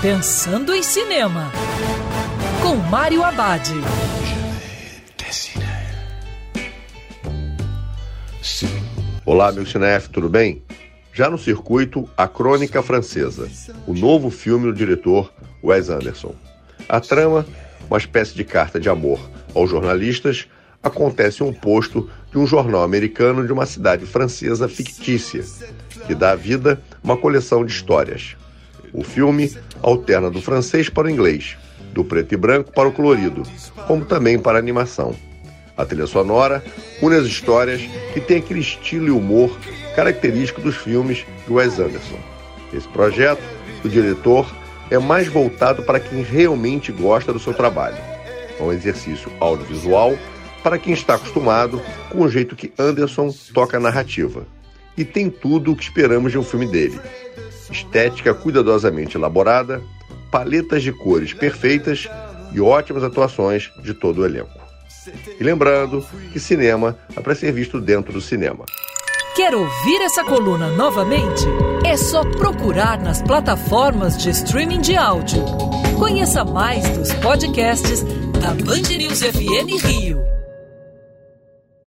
Pensando em Cinema, com Mário Abad. Olá, meu cinef, tudo bem? Já no circuito, A Crônica Francesa, o novo filme do diretor Wes Anderson. A trama, uma espécie de carta de amor aos jornalistas, acontece em um posto de um jornal americano de uma cidade francesa fictícia, que dá vida uma coleção de histórias. O filme alterna do francês para o inglês, do preto e branco para o colorido, como também para a animação. A trilha sonora une as histórias que tem aquele estilo e humor característico dos filmes de Wes Anderson. Esse projeto, do diretor, é mais voltado para quem realmente gosta do seu trabalho. É um exercício audiovisual para quem está acostumado com o jeito que Anderson toca a narrativa. E tem tudo o que esperamos de um filme dele: estética cuidadosamente elaborada, paletas de cores perfeitas e ótimas atuações de todo o elenco. E lembrando que cinema é para ser visto dentro do cinema. Quer ouvir essa coluna novamente? É só procurar nas plataformas de streaming de áudio. Conheça mais dos podcasts da Band News FM Rio.